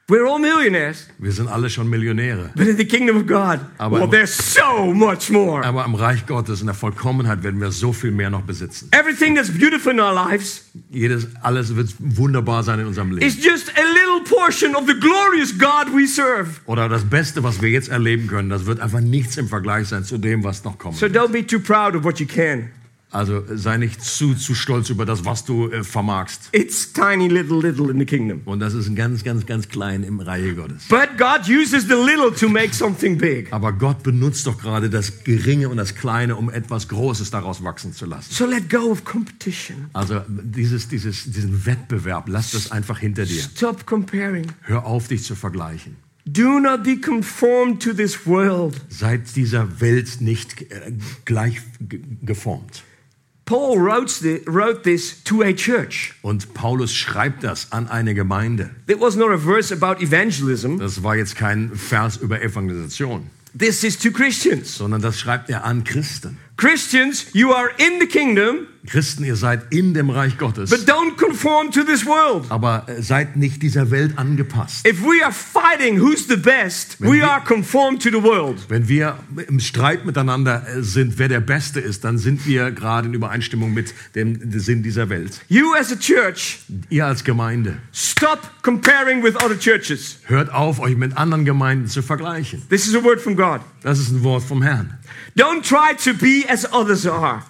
We're all millionaires, Wir sind alle schon Millionäre. but in the kingdom of God, Aber- well, there's so much more. Aber im Reich Gottes, in der Vollkommenheit, werden wir so viel mehr noch besitzen. Everything that's beautiful in our lives Jedes, alles wird wunderbar sein in unserem Leben. is just a little portion of the glorious God we serve. Oder das Beste, was wir jetzt erleben können, das wird einfach nichts im Vergleich sein zu dem, was noch kommt. So don't be too proud of what you can. Also sei nicht zu, zu stolz über das, was du äh, vermagst. It's tiny little, little in the kingdom. Und das ist ein ganz, ganz, ganz klein im Reihe Gottes. But God uses the little to make something big. Aber Gott benutzt doch gerade das Geringe und das Kleine, um etwas Großes daraus wachsen zu lassen. So let go of competition. Also dieses, dieses, diesen Wettbewerb, lass das einfach hinter dir. Stop comparing. Hör auf, dich zu vergleichen. Do not be conformed to this world. Seid dieser Welt nicht äh, gleich ge- geformt. Paul wrote thi- wrote this to a church. Und Paulus schreibt das an eine Gemeinde. It was not a verse about evangelism. Das war jetzt kein Vers über Evangelisation, This is to Christians. sondern das schreibt er an Christen. Christians, you are in the kingdom, Christen, ihr seid in dem Reich Gottes, but don't conform to this world. aber äh, seid nicht dieser Welt angepasst. If we are fighting who's the best, Wenn we wir- are conformed to the world. Wenn wir im Streit miteinander äh, sind, wer der Beste ist, dann sind wir gerade in Übereinstimmung mit dem Sinn dieser Welt. You as a church, Ihr als Gemeinde, stop comparing with other churches. hört auf, euch mit anderen Gemeinden zu vergleichen. This is a word from God. Das ist ein Wort vom Herrn. Don't try to be as others are.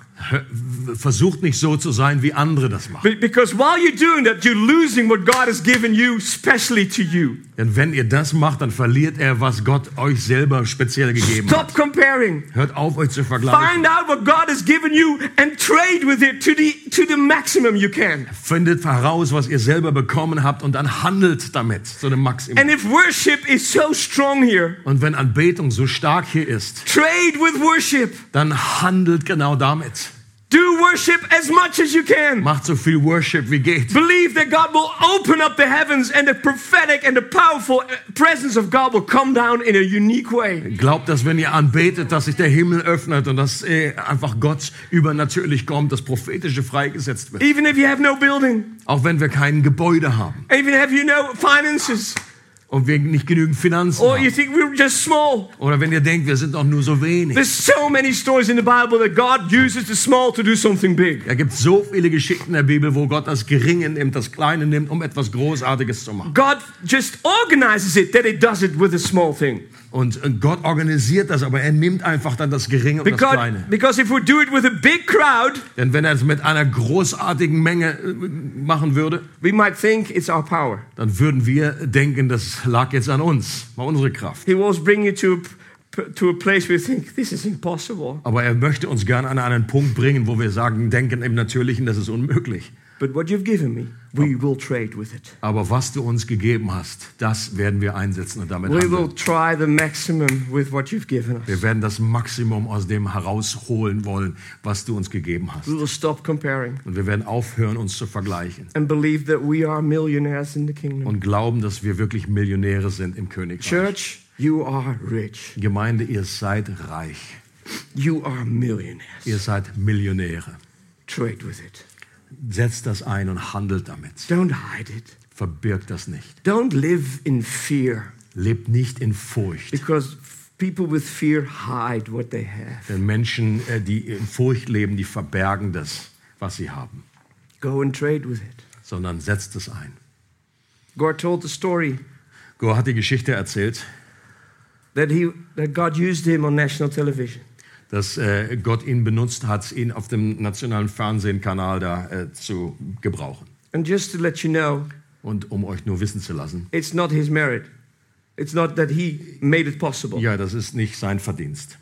Versucht nicht so zu sein, wie andere das machen. Be- Because while you're doing that, you're losing what God has given you, specially to you. Denn wenn ihr das macht, dann verliert er, was Gott euch selber speziell gegeben hat. Stop comparing. Hört auf, euch zu vergleichen. Find out what God has given you and trade with it to the, to the maximum you can. Findet heraus, was ihr selber bekommen habt und dann handelt damit zu dem Maximum. And if worship is so strong here, Und wenn Anbetung so stark hier ist, trade with worship. dann handelt genau damit. Do worship as much as you can. Macht so viel Worship wie geht. Believe that God will open up the heavens and the prophetic and the powerful uh, presence of God will come down in a unique way. Glaubt, dass wenn ihr anbetet, dass sich der Himmel öffnet und dass äh, einfach Gott übernatürlich kommt, das Prophetische freigesetzt wird. Even if you have no building, Auch wenn wir kein Gebäude haben even if you no finances, und wir nicht genügend Finanzen or you haben. think we're just small. Oder wenn ihr denkt, wir sind doch nur so wenig. There's so many stories in the Bible that God uses the small to do something big. Da gibt so viele Geschichten in der Bibel, wo Gott das Geringe nimmt, das Kleine nimmt, um etwas Großartiges zu machen. God just organizes it that it does it with a small thing. Und Gott organisiert das, aber er nimmt einfach dann das Geringe und das Because, Kleine. because if we do it with a big crowd, Denn wenn er es mit einer großartigen Menge äh, machen würde, we might think it's our power. dann würden wir denken, das lag jetzt an uns, war unsere Kraft. He wants to bring you to to a place where you think, this is impossible. Aber er möchte uns gerne an einen Punkt bringen, wo wir sagen, denken im Natürlichen, das ist unmöglich. But what you've given me, we will trade with it. Aber was du uns gegeben hast, das werden wir einsetzen und damit We will handeln. try the maximum with what you've given us. Wir werden das Maximum aus dem herausholen wollen, was du uns gegeben hast. We will stop comparing Und wir werden aufhören, uns zu vergleichen. and believe that we are millionaires in the kingdom. Und glauben, dass wir wirklich Millionäre sind im Königreich. Church, you are rich. Gemeinde, ihr seid reich. You are millionaires. Ihr seid Millionäre. Trade with it. Setzt das ein und handelt damit. Don't hide it. Verbirgt das nicht. Don't live in fear Lebt nicht in Furcht. because people with fear hide what they have. Denn Menschen, äh, die in Furcht leben, die verbergen das, was sie haben. Go and trade with it. Sondern setzt es ein. Gore told the story Gore hat die Geschichte erzählt, that he that God used him on national television. Dass äh, Gott ihn benutzt hat, ihn auf dem nationalen Fernsehkanal da äh, zu gebrauchen. And just to let you know, Und um euch nur wissen zu lassen, it's not his merit. It's not that he made it possible. ja, das ist nicht sein Verdienst.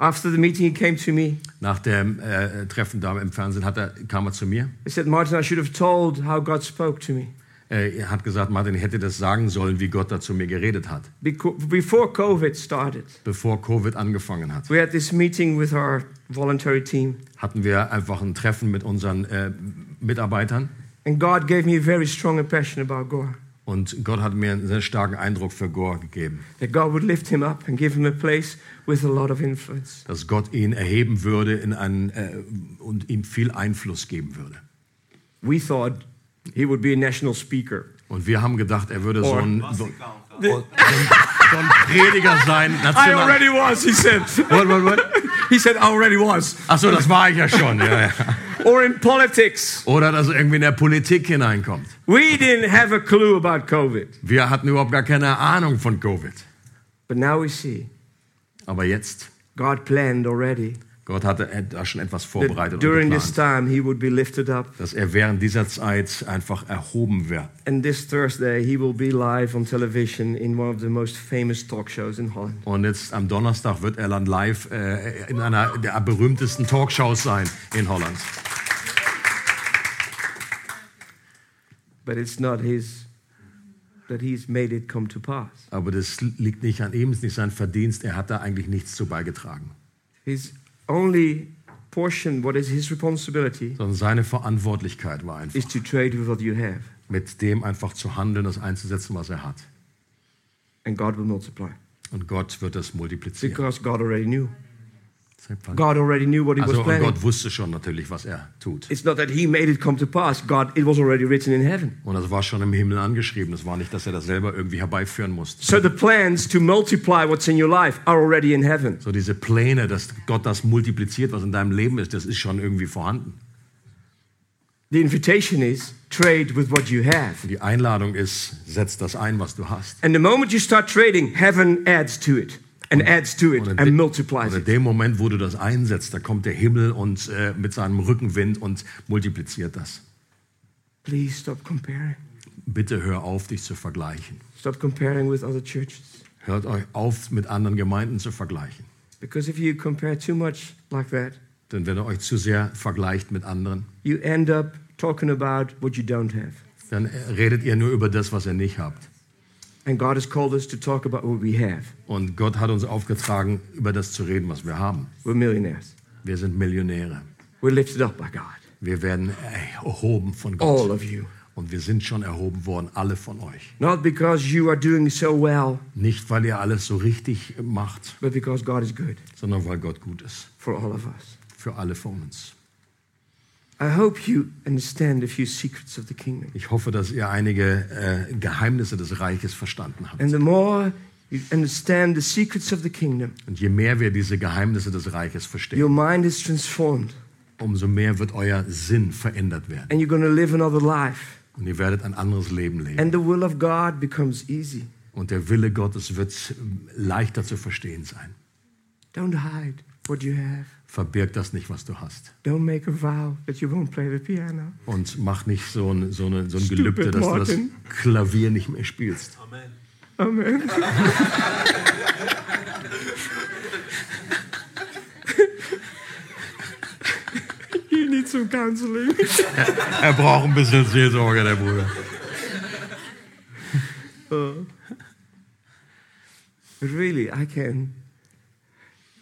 After the meeting, he came to me. Nach dem äh, Treffen da im Fernsehen hat er, kam er zu mir. He said, Martin, I should have told how God spoke to me. Äh, er hat gesagt, Martin, ich hätte das sagen sollen, wie Gott da zu mir geredet hat, Before COVID started, bevor Covid angefangen hat. we had this meeting with our voluntary team, Hatten wir einfach ein Treffen mit unseren äh, Mitarbeitern and God gave me a very strong impression about Gore. und Gott hat mir einen sehr starken Eindruck für Gore gegeben, That God would lift him up and give him a place with a lot of influence. dass Gott ihn erheben würde in einen, äh, und ihm viel Einfluss geben würde. We thought he would be a national speaker. Und wir haben gedacht, er würde so Or- ein, so, so ein Prediger sein. I National already was, he said. what, what, what? he said, I already was. Ach so, das war ich ja schon. Ja, ja. Or in politics. Oder dass er irgendwie in der Politik hineinkommt. We didn't have a clue about COVID. Wir hatten überhaupt gar keine Ahnung von Covid. But now we see Aber jetzt, God planned already Gott hatte da schon etwas vorbereitet und during this geplant, time he would be lifted up. dass er während dieser Zeit einfach erhoben wird. And this Thursday he will be live on television in one of the most famous talk shows in Holland. Und jetzt am Donnerstag wird er dann live äh, in einer der berühmtesten Talkshows sein in Holland. But it's not his that he's made it come to pass. Aber das liegt nicht an ihm, es ist nicht sein Verdienst. Er hat da eigentlich nichts zu beigetragen. His only portion, what is his responsibility, Sondern seine Verantwortlichkeit war einfach, is to trade with what you have. mit dem einfach zu handeln, das einzusetzen, was er hat. And God will multiply. Und Gott wird das multiplizieren. Because God already knew. God already knew what he was Also, und planning. Gott wusste schon natürlich, was er tut. It's not that he made it come to pass. God, it was already written in heaven. Und das war schon im Himmel angeschrieben. Es war nicht, dass er das selber irgendwie herbeiführen musste. So the plans to multiply what's in your life are already in heaven. So diese Pläne, dass Gott das multipliziert, was in deinem Leben ist, das ist schon irgendwie vorhanden. The invitation is trade with what you have. Die Einladung ist, setz das ein, was du hast. And the moment you start trading, heaven adds to it and adds to it and multiplies und in it. dem Moment, wo du das einsetzt, da kommt der Himmel und äh, mit seinem Rückenwind und multipliziert das. Please stop comparing. Bitte hör auf, dich zu vergleichen. Stop comparing with other churches. Hört euch auf, mit anderen Gemeinden zu vergleichen. Because if you compare too much like that, Denn wenn ihr euch zu sehr vergleicht mit anderen, you end up talking about what you don't have. dann redet ihr nur über das, was ihr nicht habt. And God has called us to talk about what we have. Und Gott hat uns aufgetragen, über das zu reden, was wir haben. We're millionaires. Wir sind Millionäre. We're lifted up by God. Wir werden erhoben von All Gott. of you. Und wir sind schon erhoben worden, alle von euch. Not because you are doing so well, Nicht, weil ihr alles so richtig macht, but because God is good sondern weil Gott gut ist. for all of us. Für alle von uns. Ich hoffe, dass ihr einige äh, Geheimnisse des Reiches verstanden habt. And the more you understand the secrets of the kingdom, Und je mehr wir diese Geheimnisse des Reiches verstehen, your mind is transformed umso mehr wird euer Sinn verändert werden. and you're going to live another life. Und ihr werdet ein anderes Leben leben. And the will of God becomes easy. Und der Wille Gottes wird leichter zu verstehen sein. Don't hide what you have. Verbirg das nicht, was du hast. Don't make a vow that you won't play the piano. Und mach nicht so ein, so eine, so ein Stupid Gelübde, dass du das Martin. Klavier nicht mehr spielst. Amen. you need some counseling. Er braucht ein bisschen Seelsorge, der Bruder. But really, I can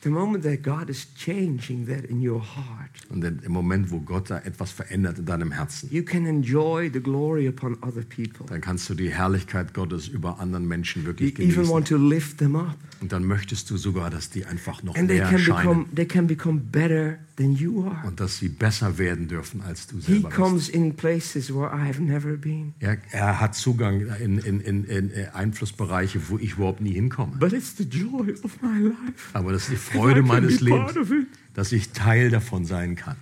the moment that God is changing that in your heart, Und im Moment, wo Gott da etwas verändert in deinem Herzen, you can enjoy the glory upon other people. dann kannst du die Herrlichkeit Gottes über anderen Menschen You wirklich even genießen. want to lift them up. Und dann möchtest du sogar, dass die einfach noch And they mehr can scheinen become they can become better than you are. und dass sie besser werden dürfen, als du He selber bist. comes in places where I have never been. Er, er hat Zugang in, in, in, in Einflussbereiche, wo ich überhaupt nie hinkomme. But it's the joy of my life. Aber das ist die Freude meines Lebens, dass ich Teil davon sein kann.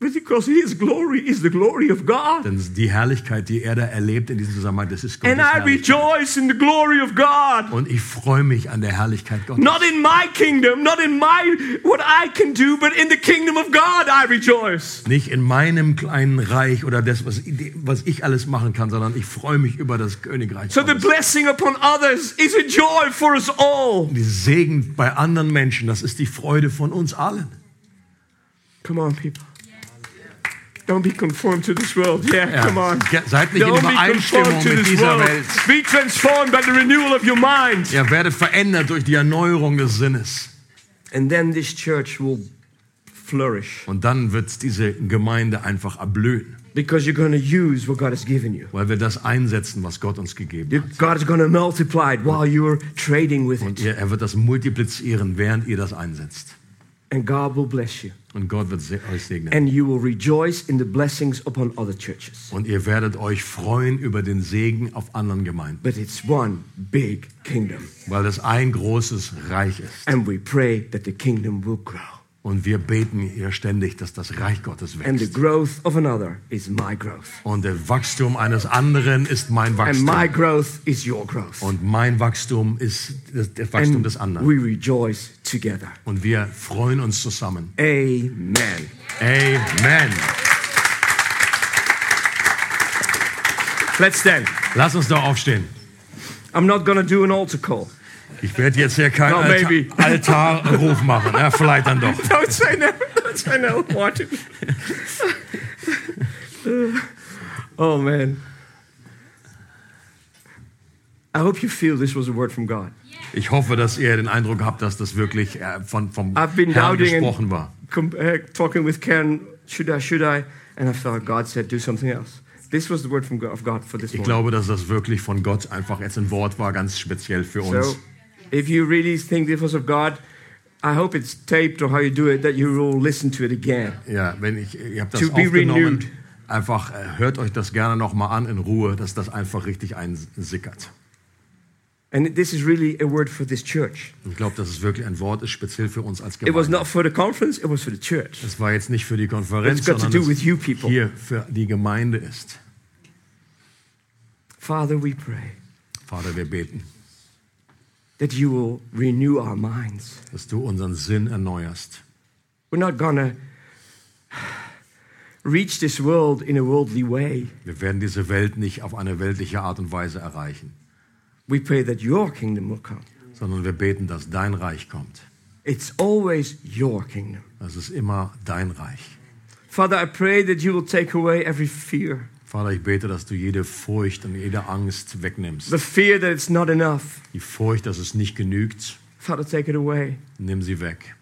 But because his glory is the glory of God. Denn die Herrlichkeit, die er da erlebt in diesem Zusammenhang, das ist And Gottes I Herrlichkeit. rejoice in the glory of God. Und ich freue mich an der Herrlichkeit Gottes. Not in my kingdom, not in my what I can do, but in the kingdom of God I rejoice. Nicht in meinem kleinen Reich oder das, was, was ich alles machen kann, sondern ich freue mich über das Königreich So the Gottes. blessing upon others is a joy for us all. Die Segen bei anderen Menschen, das ist die Freude von uns allen. Come on, people. Don't be conformed to this world. Yeah, Ja, come on. Seid nicht in Don't be Übereinstimmung conformed to mit this dieser world. Welt. Be transformed by the renewal of your mind. Ihr werdet verändert durch die Erneuerung des Sinnes. And then this church will flourish Und dann wird diese Gemeinde einfach erblühen, because you're going to use what God has given you. weil wir das einsetzen, was Gott uns gegeben You- hat. God is going to multiply it while you're trading with Und it. ihr, er wird das multiplizieren, während ihr das einsetzt. And God will bless you. Und Gott wird euch segnen. And you will rejoice in the blessings upon other churches. Und ihr werdet euch freuen über den Segen auf anderen Gemeinden, But it's one big kingdom. weil das ein großes Reich ist. And we pray that the kingdom will grow. Und wir beten hier ständig, dass das Reich Gottes And the wächst. growth of another is my growth. Und der Wachstum eines anderen ist mein And my Wachstum. growth is your growth. Und mein Wachstum ist das das Wachstum And des anderen. we rejoice together. Und wir freuen uns zusammen. Amen. Amen. Let's stand. Lass uns doch aufstehen. I'm not going to do an altar call. Ich werde jetzt hier keinen No, Alta maybe. Altarruf machen. Ja, vielleicht dann doch. Don't say no. Don't say no, Martin. oh, man. I hope you feel this was a word from God. Ich hoffe, dass ihr den Eindruck habt, dass das wirklich äh, von, vom Herrn gesprochen war. uh, talking with Karen, should I, should I? And I felt God said, do something else. This was the word from God, of God for this Ich morning. glaube, dass das wirklich von Gott einfach jetzt ein Wort war, ganz speziell für uns. So, if you really think this was of God, I hope it's taped or how you do it, that you will listen to it again. Ja, wenn ich, ihr habt das To be aufgenommen, renewed. einfach äh, hört euch das gerne nochmal an in Ruhe, dass das einfach richtig einsickert. And this is really a word for this church. Ich glaube, dass es wirklich ein Wort ist, speziell für uns als It was Gemeinde. not for the conference, it was for the church. Es war jetzt nicht für die Konferenz, It's got to sondern do with you people. hier für die Gemeinde ist. Father, we pray Vater, wir beten, that you will renew our minds. dass du unseren Sinn erneuerst. We're not gonna reach this world in a worldly way. Wir werden diese Welt nicht auf eine weltliche Art und Weise erreichen, We pray that your kingdom will come. sondern wir beten, dass dein Reich kommt. It's always your kingdom. Das ist immer dein Reich. Father, I pray that you will take away every fear. Vater, ich bete, dass du jede Furcht und jede Angst wegnimmst. The fear that it's not enough. Die Furcht, dass es nicht genügt, Father, take it away. nimm sie weg.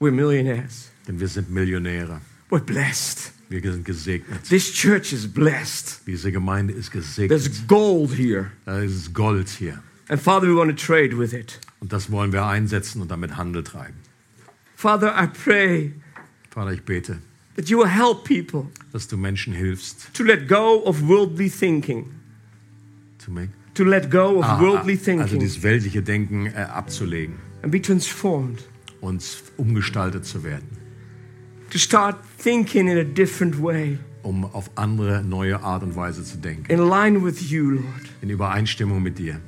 We're millionaires. Denn wir sind Millionäre. We're blessed. Wir sind gesegnet. This church is blessed. Diese Gemeinde ist gesegnet. There's gold here. Da ist Gold hier. And Father, we want to trade with it. Und das wollen wir einsetzen und damit Handel treiben. Father, I pray Vater, ich bete, that you will help people dass du Menschen hilfst, to let go of worldly thinking. zu make, To let go of Ah, worldly also thinking dieses weltliche Denken äh, abzulegen and be transformed. und umgestaltet zu werden, To start thinking in a different way, um auf andere neue Art und Weise zu denken, in line with you, Lord. in Übereinstimmung mit dir.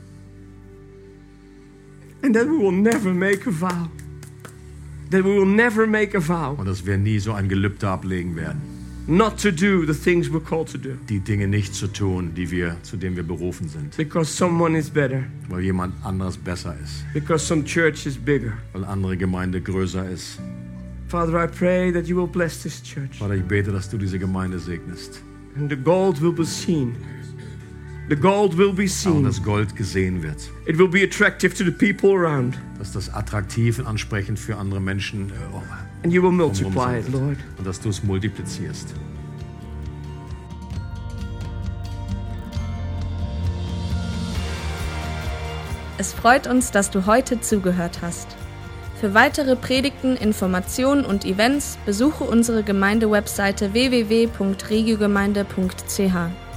And that we will never make a vow. That we will never make a vow Und dass wir nie so ein Gelübde ablegen werden, not to do the things we're called to do die Dinge nicht zu tun, die wir, zu denen wir berufen sind, because someone is better, weil jemand anderes besser ist, because some church is bigger. weil andere Gemeinde größer ist. Father, I pray that you will bless this church Vater, ich bete, dass du diese Gemeinde segnest. and the gold will be seen The gold will be seen. das Gold gesehen wird. It will be attractive to the people around. Dass das attraktiv und ansprechend für andere Menschen äh, oh, And you will multiply it, sein Lord. wird. Und dass du es multiplizierst. Es freut uns, dass du heute zugehört hast. Für weitere Predigten, Informationen und Events besuche unsere Gemeindewebseite www.regiogemeinde.ch.